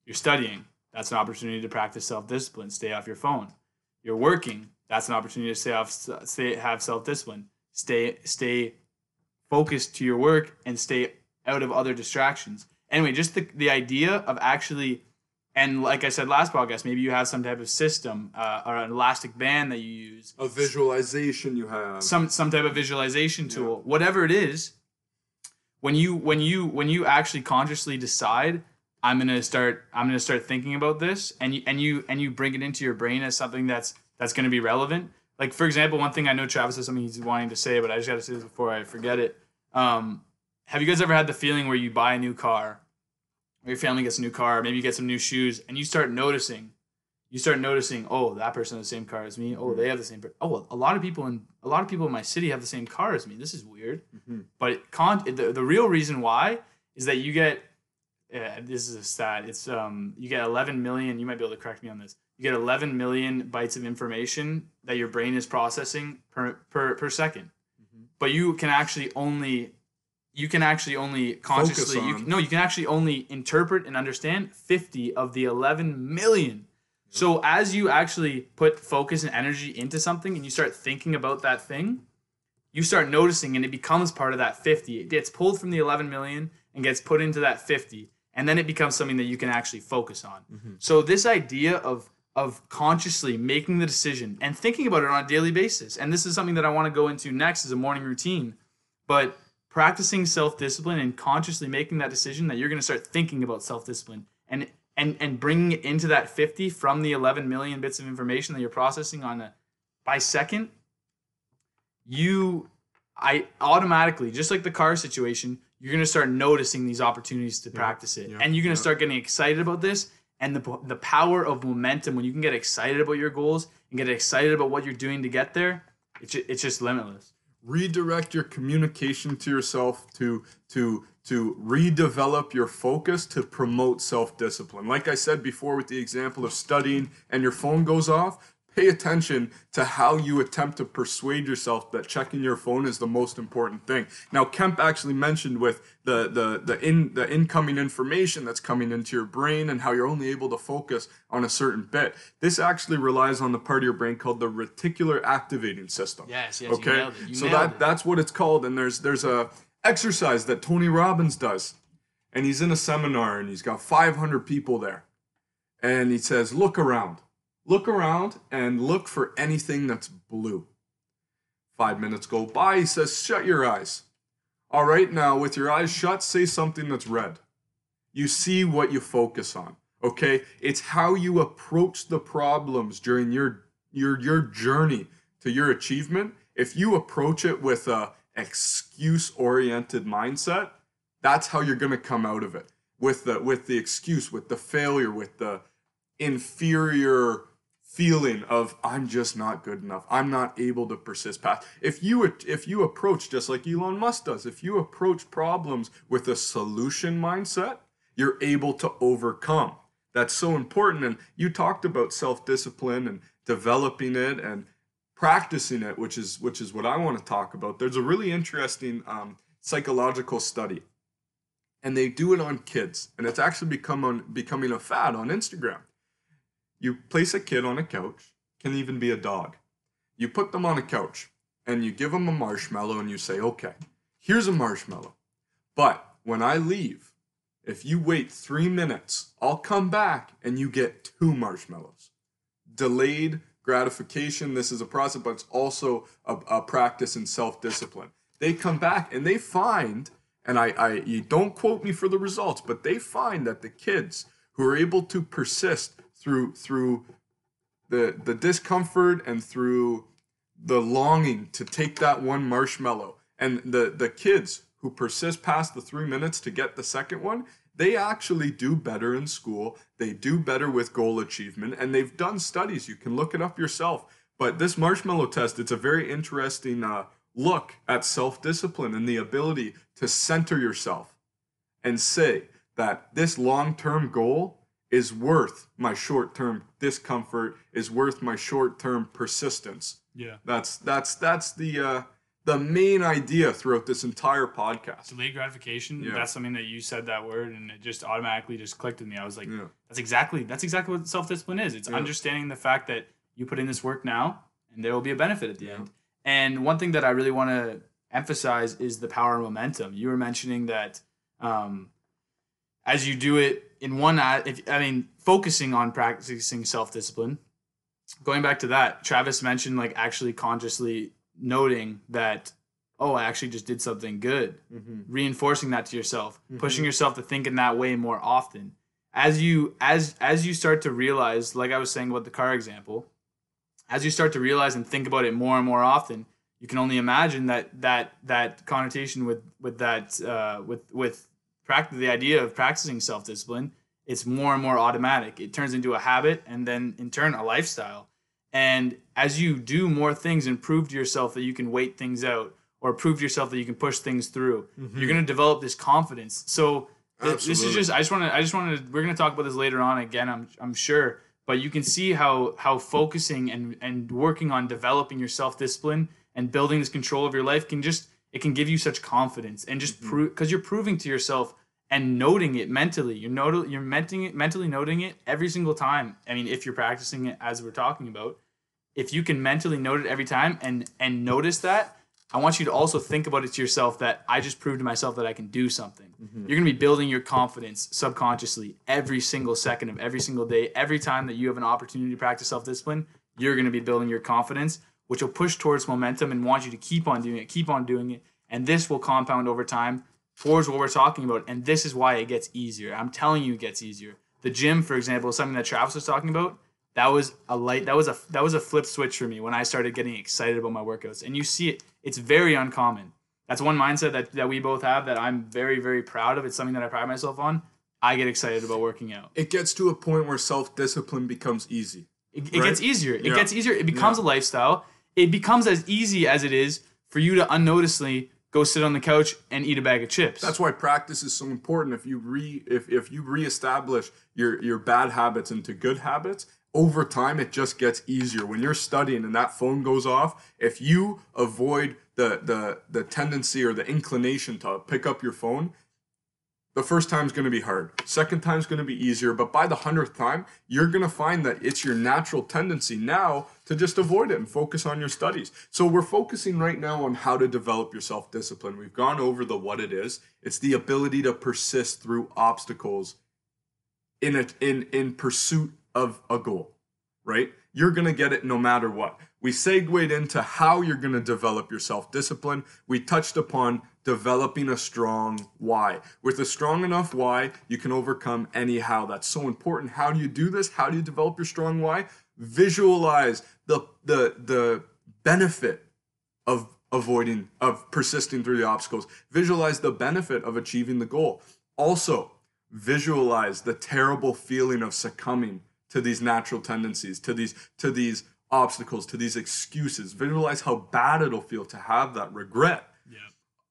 You're studying, that's an opportunity to practice self discipline. Stay off your phone. You're working, that's an opportunity to stay off, stay have self discipline. Stay stay focused to your work and stay out of other distractions. Anyway, just the the idea of actually, and like I said last podcast, maybe you have some type of system uh, or an elastic band that you use.
A visualization you have.
Some some type of visualization tool. Whatever it is when you when you when you actually consciously decide i'm going to start i'm going to start thinking about this and you and you and you bring it into your brain as something that's that's going to be relevant like for example one thing i know travis has something he's wanting to say but i just got to say this before i forget it um, have you guys ever had the feeling where you buy a new car or your family gets a new car, maybe you get some new shoes, and you start noticing, you start noticing, oh, that person has the same car as me. Oh, they have the same. Per- oh, well, a lot of people in a lot of people in my city have the same car as me. This is weird.
Mhm.
But it con- the the real reason why is that you get. Uh, this is a stat. It's um you get 11 million. You might be able to correct me on this. You get 11 million bytes of information that your brain is processing per per, per 2nd
Mhm.
But you can actually only you can actually only consciously you can, no you can actually only interpret and understand 50 of the 11 million. So as you actually put focus and energy into something and you start thinking about that thing, you start noticing and it becomes part of that 50. It gets pulled from the 11 million and gets put into that 50 and then it becomes something that you can actually focus on. So this idea of of consciously making the decision and thinking about it on a daily basis. And this is something that I want to go into next as a morning routine, but practicing self-discipline and consciously making that decision that you're going to start thinking about self-discipline and and and bringing it into that 50 from the 11 million bits of information that you're processing on a by second you i automatically just like the car situation you're going to start noticing these opportunities to practice it
yeah,
and you're going to
yeah.
start getting excited about this and the, the power of momentum when you can get excited about your goals and get excited about what you're doing to get there it's, it's just limitless.
Redirect your communication to yourself to to to redevelop your focus to promote self-discipline. Like i said before with the example of studying and your phone goes off pay attention to how you attempt to persuade yourself that checking your phone is the most important thing. Now kemp actually mentioned with the the the in the incoming information that's coming into your brain and how you're only able to focus on a certain bit. This actually relies on the part of your brain called the reticular activating system.
Yes, yes, you
okay?
nailed it. You
so that
it.
that's what it's called. And there's there's a exercise that tony robbins does. And he's in a seminar and he's got 500 people there. And he says look around look around and look for anything that's blue. Five minutes go by he says shut your eyes. All right now with your eyes shut say something that's red. You see what you focus on okay? It's how you approach the problems during your your your journey to your achievement. If you approach it with a excuse oriented mindset that's how you're going to come out of it. With the with the excuse with the failure with the inferior feeling of i'm just not good enough. I'm not able to persist past. If you if you approach just like elon musk does if you approach problems with a solution mindset you're able to overcome. That's so important and you talked about self-discipline and developing it and practicing it which is which is what i want to talk about. There's a really interesting um, psychological study and they do it on kids and it's actually become on becoming a fad on instagram you place a kid on a couch can even be a dog you put them on a couch and you give them a marshmallow and you say okay here's a marshmallow but when i leave if you wait three minutes i'll come back and you get two marshmallows delayed gratification. This is a process, but it's also a, a practice in self-discipline. They come back and they find, and I, I, you don't quote me for the results, but they find that the kids who are able to persist through through the the discomfort and through the longing to take that one marshmallow, and the the kids who persist past the three minutes to get the second one, they actually do better in school. They do better with goal achievement, and they've done studies. You can look it up yourself. But this marshmallow test, it's a very interesting uh, look at self discipline and the ability to center yourself and say that this long term goal is worth my short term discomfort, is worth my short term persistence.
Yeah.
That's that's that's the uh, the main idea throughout this entire podcast.
Delayed gratification.
Yeah.
That's something that you said that word, and it just automatically just clicked with me. I was like,
Yeah.
that's exactly that's exactly what self discipline is. It's
Yeah.
understanding the fact that you put in this work now, and there will be a benefit at the end. And one thing that I really want to emphasize is the power of momentum. You were mentioning that um, as you do it in one, if I mean, focusing on practicing self discipline. Going back to that, Travis mentioned like actually consciously noting that, oh, I actually just did something good
Mm-hmm.
reinforcing that to yourself pushing yourself to think in that way more often as you as as you start to realize like i was saying about the car example as you start to realize and think about it more and more often you can only imagine that that that connotation with with that uh, with with practice the idea of practicing self discipline, it's more and more automatic. It turns into a habit and then in turn a lifestyle. And as you do more things and prove to yourself that you can wait things out or prove to yourself that you can push things through,
Mm-hmm.
you're going to develop this confidence. So th- this is just I just want to I just want to we're going to talk about this later on again I'm I'm sure, but you can see how how focusing and and working on developing your self-discipline and building this control of your life can just it can give you such confidence and just
Mm-hmm.
prove cuz you're proving to yourself and noting it mentally. You're not you're menting it mentally noting it every single time. I mean, if you're practicing it as we're talking about, if you can mentally note it every time and and notice that, I want you to also think about it to yourself that I just proved to myself that I can do something. You're going to be building your confidence subconsciously every single second of every single day. Every time that you have an opportunity to practice self-discipline, you're going to be building your confidence, which will push towards momentum and want you to keep on doing it, keep on doing it, and this will compound over time towards what we're talking about. And this is why it gets easier. I'm telling you, it gets easier. The gym, for example, is something that Travis was talking about. That was a light. That was a that was a flip switch for me when I started getting excited about my workouts. And you see it. It's very uncommon. That's one mindset that, that we both have that I'm very very proud of. It's something that I pride myself on. I get excited about working out.
It gets to a point where self discipline becomes easy.
It, it
Right?
gets easier. It
Yeah.
gets easier. It becomes a lifestyle. It becomes as easy as it is for you to unnoticedly go sit on the couch and eat a bag of chips.
That's why practice is so important. If you re if, if you reestablish your your bad habits into good habits, over time it just gets easier. When you're studying and that phone goes off, if you avoid the the the tendency or the inclination to pick up your phone, the first time's going to be hard. Second time's going to be easier, but by the hundredth time, you're going to find that it's your natural tendency now to just avoid it and focus on your studies. So we're focusing right now on how to develop your self-discipline. We've gone over the what it is. It's the ability to persist through obstacles in a in in pursuit of a goal, right? You're going to get it no matter what. We segued into how you're going to develop your self discipline. We touched upon developing a strong why. With a strong enough why, you can overcome any how. That's so important. How do you do this? How do you develop your strong why? Visualize the the the benefit of avoiding of persisting through the obstacles. Visualize the benefit of achieving the goal. Also, visualize the terrible feeling of succumbing to these natural tendencies, to these to these obstacles, to these excuses. Visualize how bad it'll feel to have that regret.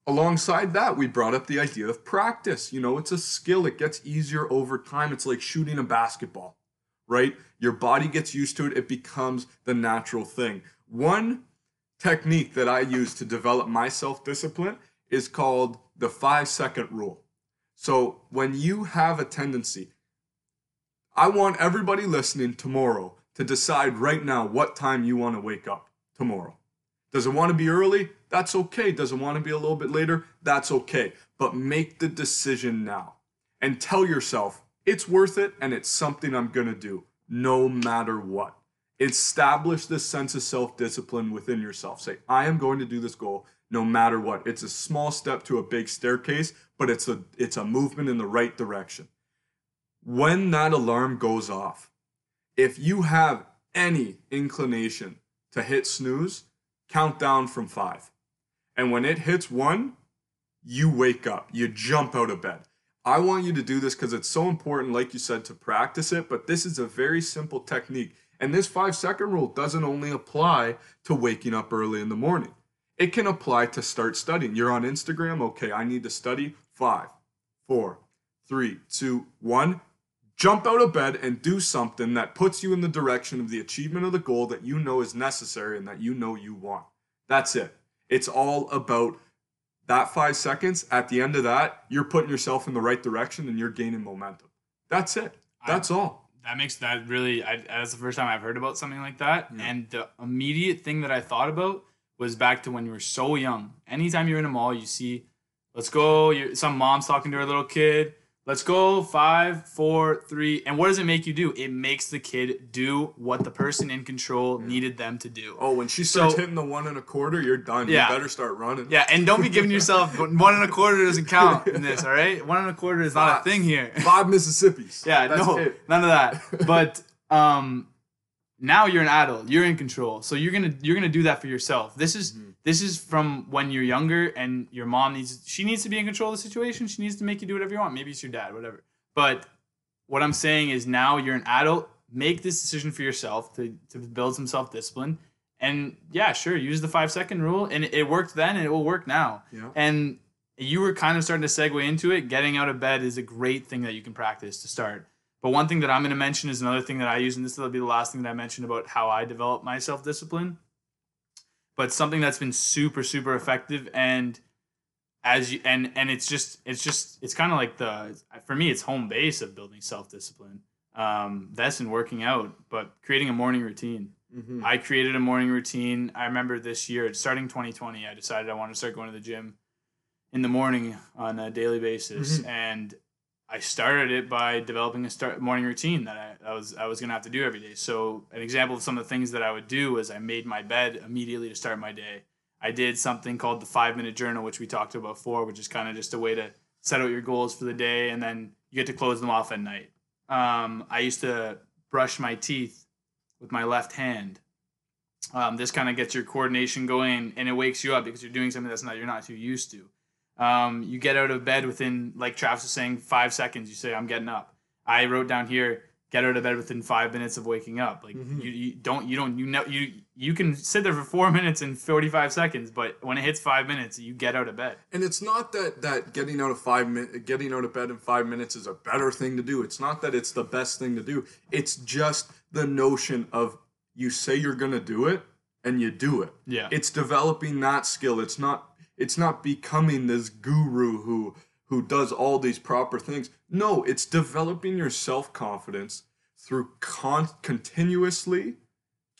Alongside that, we brought up the idea of practice. You know, it's a skill. It gets easier over time. It's like shooting a basketball, right? Your body gets used to it. It becomes the natural thing. One technique that I use to develop my self discipline is called the five second rule. So when you have a tendency, I want everybody listening tomorrow to decide right now what time you want to wake up tomorrow. Does it want to be early? That's okay. Doesn't want to be a little bit later? That's okay. But make the decision now and tell yourself it's worth it and it's something I'm going to do no matter what. Establish this sense of self discipline within yourself. Say, I am going to do this goal no matter what. It's a small step to a big staircase, but it's a it's a movement in the right direction. When that alarm goes off, if you have any inclination to hit snooze, count down from five. And when it hits one, you wake up, you jump out of bed. I want you to do this because it's so important, like you said, to practice it. But this is a very simple technique. And this five second rule doesn't only apply to waking up early in the morning, it can apply to start studying. You're on Instagram, okay, I need to study. Five, four, three, two, one. Jump out of bed and do something that puts you in the direction of the achievement of the goal that you know is necessary and that you know you want. That's it. It's all about that five seconds. At the end of that, you're putting yourself in the right direction and you're gaining momentum. That's it. That's all.
that makes that really I, that's the first time i've heard about something like that and the immediate thing that i thought about was back to when you were so young anytime you're in a mall you see let's go you're, some mom's talking to her little kid let's go five four three and what does it make you do it makes the kid do what the person in control needed them to do
Oh, when she starts
So-
hitting the one and a quarter, you're done.
Yeah.
You better start running.
yeah and don't be giving yourself one and a quarter doesn't count in this all right one and a quarter is not a thing here
Five Mississippi's.
Yeah,
That's
no,
it.
none of that. But um, now you're an adult. You're in control. So you're gonna you're gonna do that for yourself. This is
Mm-hmm.
this is from when you're younger and your mom needs she needs to be in control of the situation. She needs to make you do whatever you want. Maybe it's your dad whatever. But what i'm saying is now you're an adult. Make this decision for yourself to, to build some self-discipline. And yeah sure use the five second rule. And it, worked then and it will work now.
Yeah.
and you were kind of starting to segue into it. Getting out of bed is a great thing that you can practice to start but one thing that I'm going to mention is another thing that I use, and this will be the last thing that I mentioned about how I develop my self discipline. But something that's been super, super effective, and as you and and it's just it's just it's kind of like the for me it's home base of building self discipline. Um, that's in working out, but creating a morning routine.
Mm-hmm.
I created a morning routine. I remember this year, starting 2020, I decided I wanted to start going to the gym in the morning on a daily basis, and I started it by developing a start morning routine that I, I was I was gonna have to do every day. So an example of some of the things that I would do was I made my bed immediately to start my day. I did something called the five minute journal, which we talked about before, which is kind of just a way to set out your goals for the day, and then you get to close them off at night. Um, I used to brush my teeth with my left hand. Um, this kind of gets your coordination going, and it wakes you up because you're doing something that's not you're not too used to. Um, you get out of bed within, like Travis was saying, five seconds. You say, "I'm getting up." I wrote down here, "Get out of bed within five minutes of waking up." Like
Mhm.
you, you don't, you don't, you know, you you can sit there for four minutes and forty five seconds, but when it hits five minutes, you get out of bed.
And it's not that that getting out of five min- getting out of bed in five minutes is a better thing to do. It's not that it's the best thing to do. It's just the notion of you say you're gonna do it and you do it.
Yeah,
It's developing that skill. It's not it's not becoming this guru who who does all these proper things. No, it's developing your self-confidence through con- continuously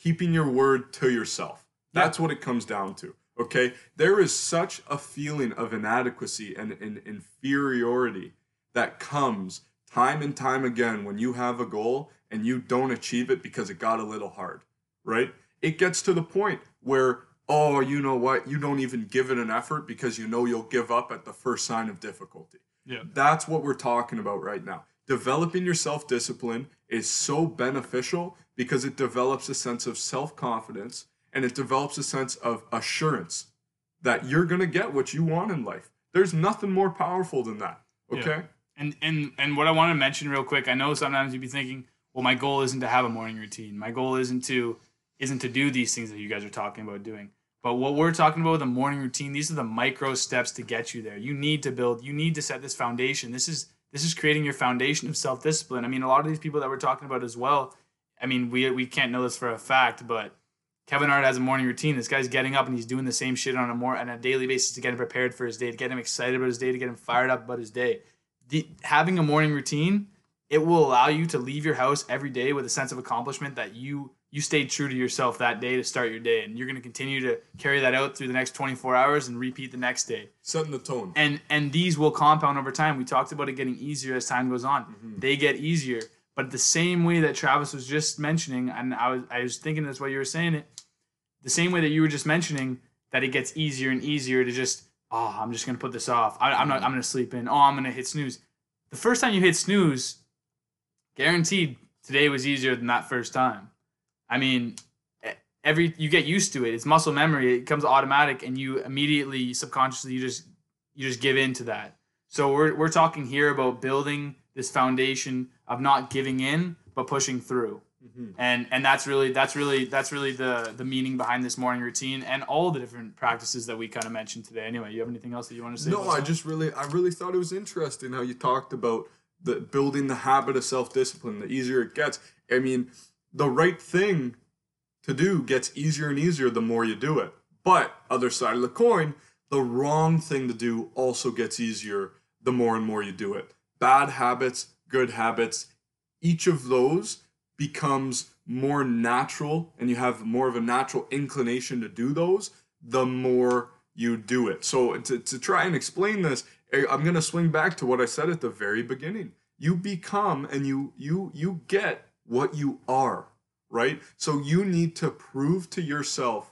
keeping your word to yourself. That's what it comes down to. Okay? There is such a feeling of inadequacy and, and inferiority that comes time and time again when you have a goal and you don't achieve it because it got a little hard, right? It gets to the point where, oh, you know what? You don't even give it an effort because you know you'll give up at the first sign of difficulty.
yeah,
That's what we're talking about right now. Developing your self discipline is so beneficial because it develops a sense of self confidence and it develops a sense of assurance that you're going to get what you want in life. There's nothing more powerful than that. Okay?
And and and what I want to mention real quick, I know sometimes you'd be thinking, well, my goal isn't to have a morning routine. My goal isn't to isn't to do these things that you guys are talking about doing. But what we're talking about with a morning routine, these are the micro steps to get you there. You need to build, you need to set this foundation. This is this is creating your foundation of self-discipline. I mean, a lot of these people that we're talking about as well, I mean, we we can't know this for a fact, but Kevin Hart has a morning routine. This guy's getting up and he's doing the same shit on a more on a daily basis to get him prepared for his day, to get him excited about his day, to get him fired up about his day. The, having a morning routine, it will allow you to leave your house every day with a sense of accomplishment that you you stayed true to yourself that day to start your day, and you're going to continue to carry that out through the next 24 hours and repeat the next day
Setting the tone.
and and these will compound over time. We talked about it getting easier as time goes on. Mm-hmm. They get easier, but the same way that Travis was just mentioning, and I was I was thinking that's why you were saying it. The same way that you were just mentioning that it gets easier and easier to just oh I'm just gonna put this off. I, I'm not mm-hmm. I'm gonna sleep in. Oh I'm gonna hit snooze. The first time you hit snooze, guaranteed today was easier than that first time. I mean, every you get used to it. It's muscle memory. It comes automatic, and you immediately subconsciously you just you just give in to that. So we're we're talking here about building this foundation of not giving in but pushing through. Mm-hmm. And and that's really that's really that's really the the meaning behind this morning routine and all the different practices that we kind of mentioned today. Anyway, you have anything else that you want to say?
No, I just really, I really thought it was interesting how you talked about the building the habit of self discipline. The easier it gets, I mean, the right thing to do gets easier and easier the more you do it. But other side of the coin, the wrong thing to do also gets easier the more and more you do it. Bad habits, good habits, each of those becomes more natural and you have more of a natural inclination to do those the more you do it so to, to try and explain this I- i'm going to swing back to what i said at the very beginning you become and you you you get what you are right so you need to prove to yourself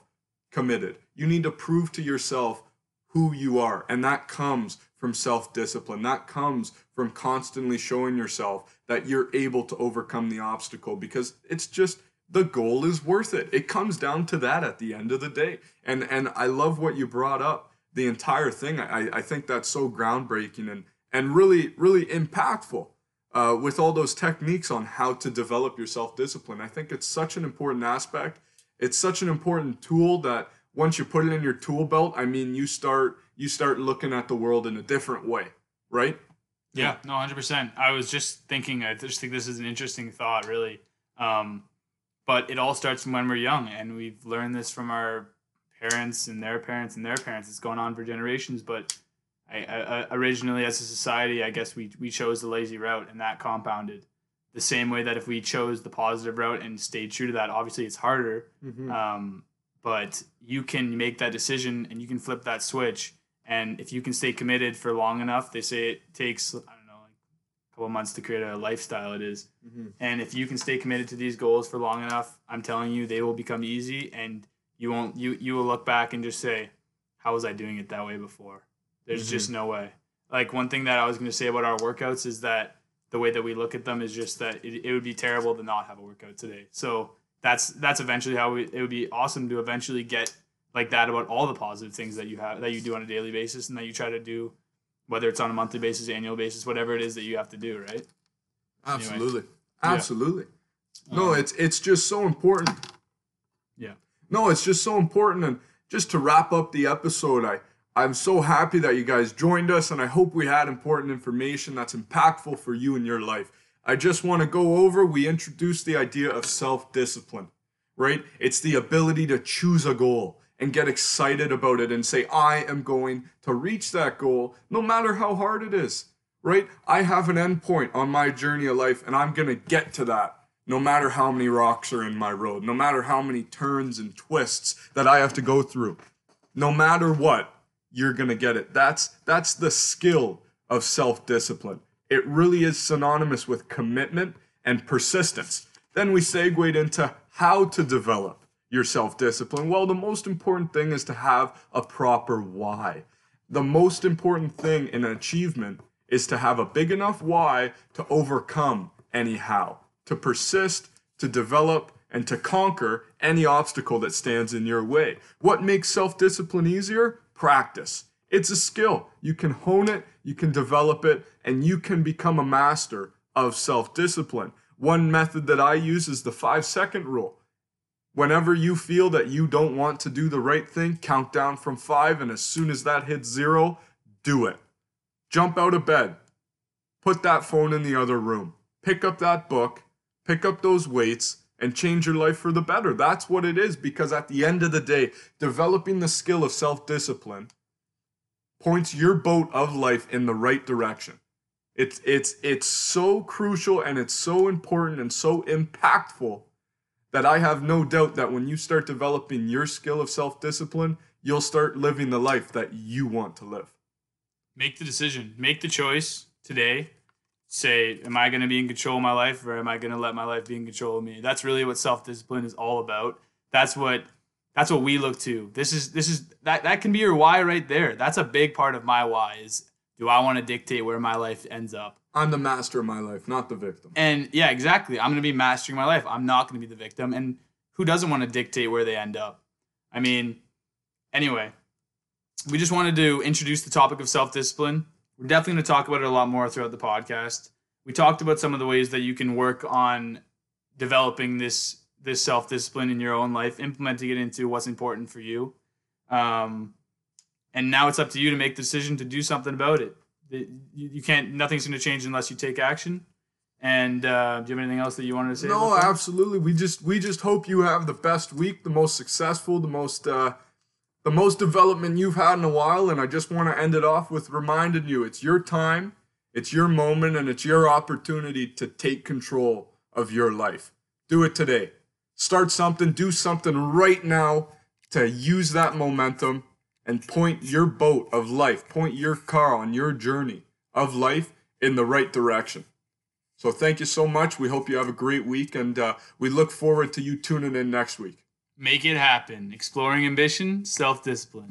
committed you need to prove to yourself who you are and that comes from self-discipline that comes from constantly showing yourself that you're able to overcome the obstacle because it's just the goal is worth it. It comes down to that at the end of the day. And and I love what you brought up. The entire thing. I, I think that's so groundbreaking and and really really impactful. Uh, with all those techniques on how to develop your self discipline, I think it's such an important aspect. It's such an important tool that once you put it in your tool belt, I mean, you start you start looking at the world in a different way, right?
Yeah, no, hundred percent. I was just thinking. I just think this is an interesting thought, really. Um, but it all starts from when we're young, and we've learned this from our parents and their parents and their parents. It's going on for generations. But I, I, originally, as a society, I guess we we chose the lazy route, and that compounded. The same way that if we chose the positive route and stayed true to that, obviously it's harder.
Mm-hmm.
Um, but you can make that decision and you can flip that switch. And if you can stay committed for long enough, they say it takes I don't know like a couple months to create a lifestyle. It is.
Mhm.
and if you can stay committed to these goals for long enough, I'm telling you, they will become easy, and you won't you you will look back and just say, "How was I doing it that way before?" There's
Mhm.
just no way. Like one thing that I was going to say about our workouts is that the way that we look at them is just that it, it would be terrible to not have a workout today. So that's that's eventually how we, it would be awesome to eventually get like that about all the positive things that you have that you do on a daily basis and that you try to do whether it's on a monthly basis, annual basis, whatever it is that you have to do, right?
Absolutely.
Yeah.
Absolutely. No,
Um,
it's it's just so important.
Yeah.
No, it's just so important and just to wrap up the episode, I I'm so happy that you guys joined us and I hope we had important information that's impactful for you in your life. I just want to go over we introduced the idea of self-discipline, right? It's the ability to choose a goal and get excited about it and say I am going to reach that goal no matter how hard it is right? I have an endpoint on my journey of life, and I'm going to get to that no matter how many rocks are in my road, no matter how many turns and twists that I have to go through. No matter what, you're going to get it. That's that's the skill of self-discipline. It really is synonymous with commitment and persistence. Then we segued into how to develop your self-discipline. Well, the most important thing is to have a proper why. The most important thing in an achievement is to have a big enough why to overcome any how, to persist, to develop, and to conquer any obstacle that stands in your way. What makes self discipline easier? Practice. It's a skill. You can hone it, you can develop it, and you can become a master of self discipline. One method that I use is the five second rule. Whenever you feel that you don't want to do the right thing, count down from five, and as soon as that hits zero, do it jump out of bed, put that phone in the other room, pick up that book, pick up those weights, and change your life for the better. That's what it is because at the end of the day, developing the skill of self discipline points your boat of life in the right direction. It's, it's, it's so crucial and it's so important and so impactful that I have no doubt that when you start developing your skill of self discipline, you'll start living the life that you want to live.
make the decision, make the choice today. Say, am I going to be in control of my life or am I going to let my life be in control of me? That's really what self-discipline is all about. That's what that's what we look to. This is this is that that can be your why right there. That's a big part of my why is do I want to dictate where my life ends up?
I'm the master of my life, not the victim.
And yeah, exactly. I'm going to be mastering my life. I'm not going to be the victim. And who doesn't want to dictate where they end up? I mean, anyway, we just wanted to introduce the topic of self discipline. We're definitely going to talk about it a lot more throughout the podcast. We talked about some of the ways that you can work on developing this this self discipline in your own life, implementing it into what's important for you. Um, and now it's up to you to make the decision to do something about it. You, you can't. Nothing's going to change unless you take action. And uh, do you have anything else that you wanted to say?
No, absolutely. We just we just hope you have the best week, the most successful, the most uh, the most development you've had in a while. And I just want to end it off with reminding you it's your time, it's your moment, and it's your opportunity to take control of your life. Do it today. Start something, do something right now to use that momentum and point your boat of life, point your car on your journey of life in the right direction. So thank you so much. We hope you have a great week, and uh, we look forward to you tuning in next week.
Make it happen. Exploring ambition, self discipline.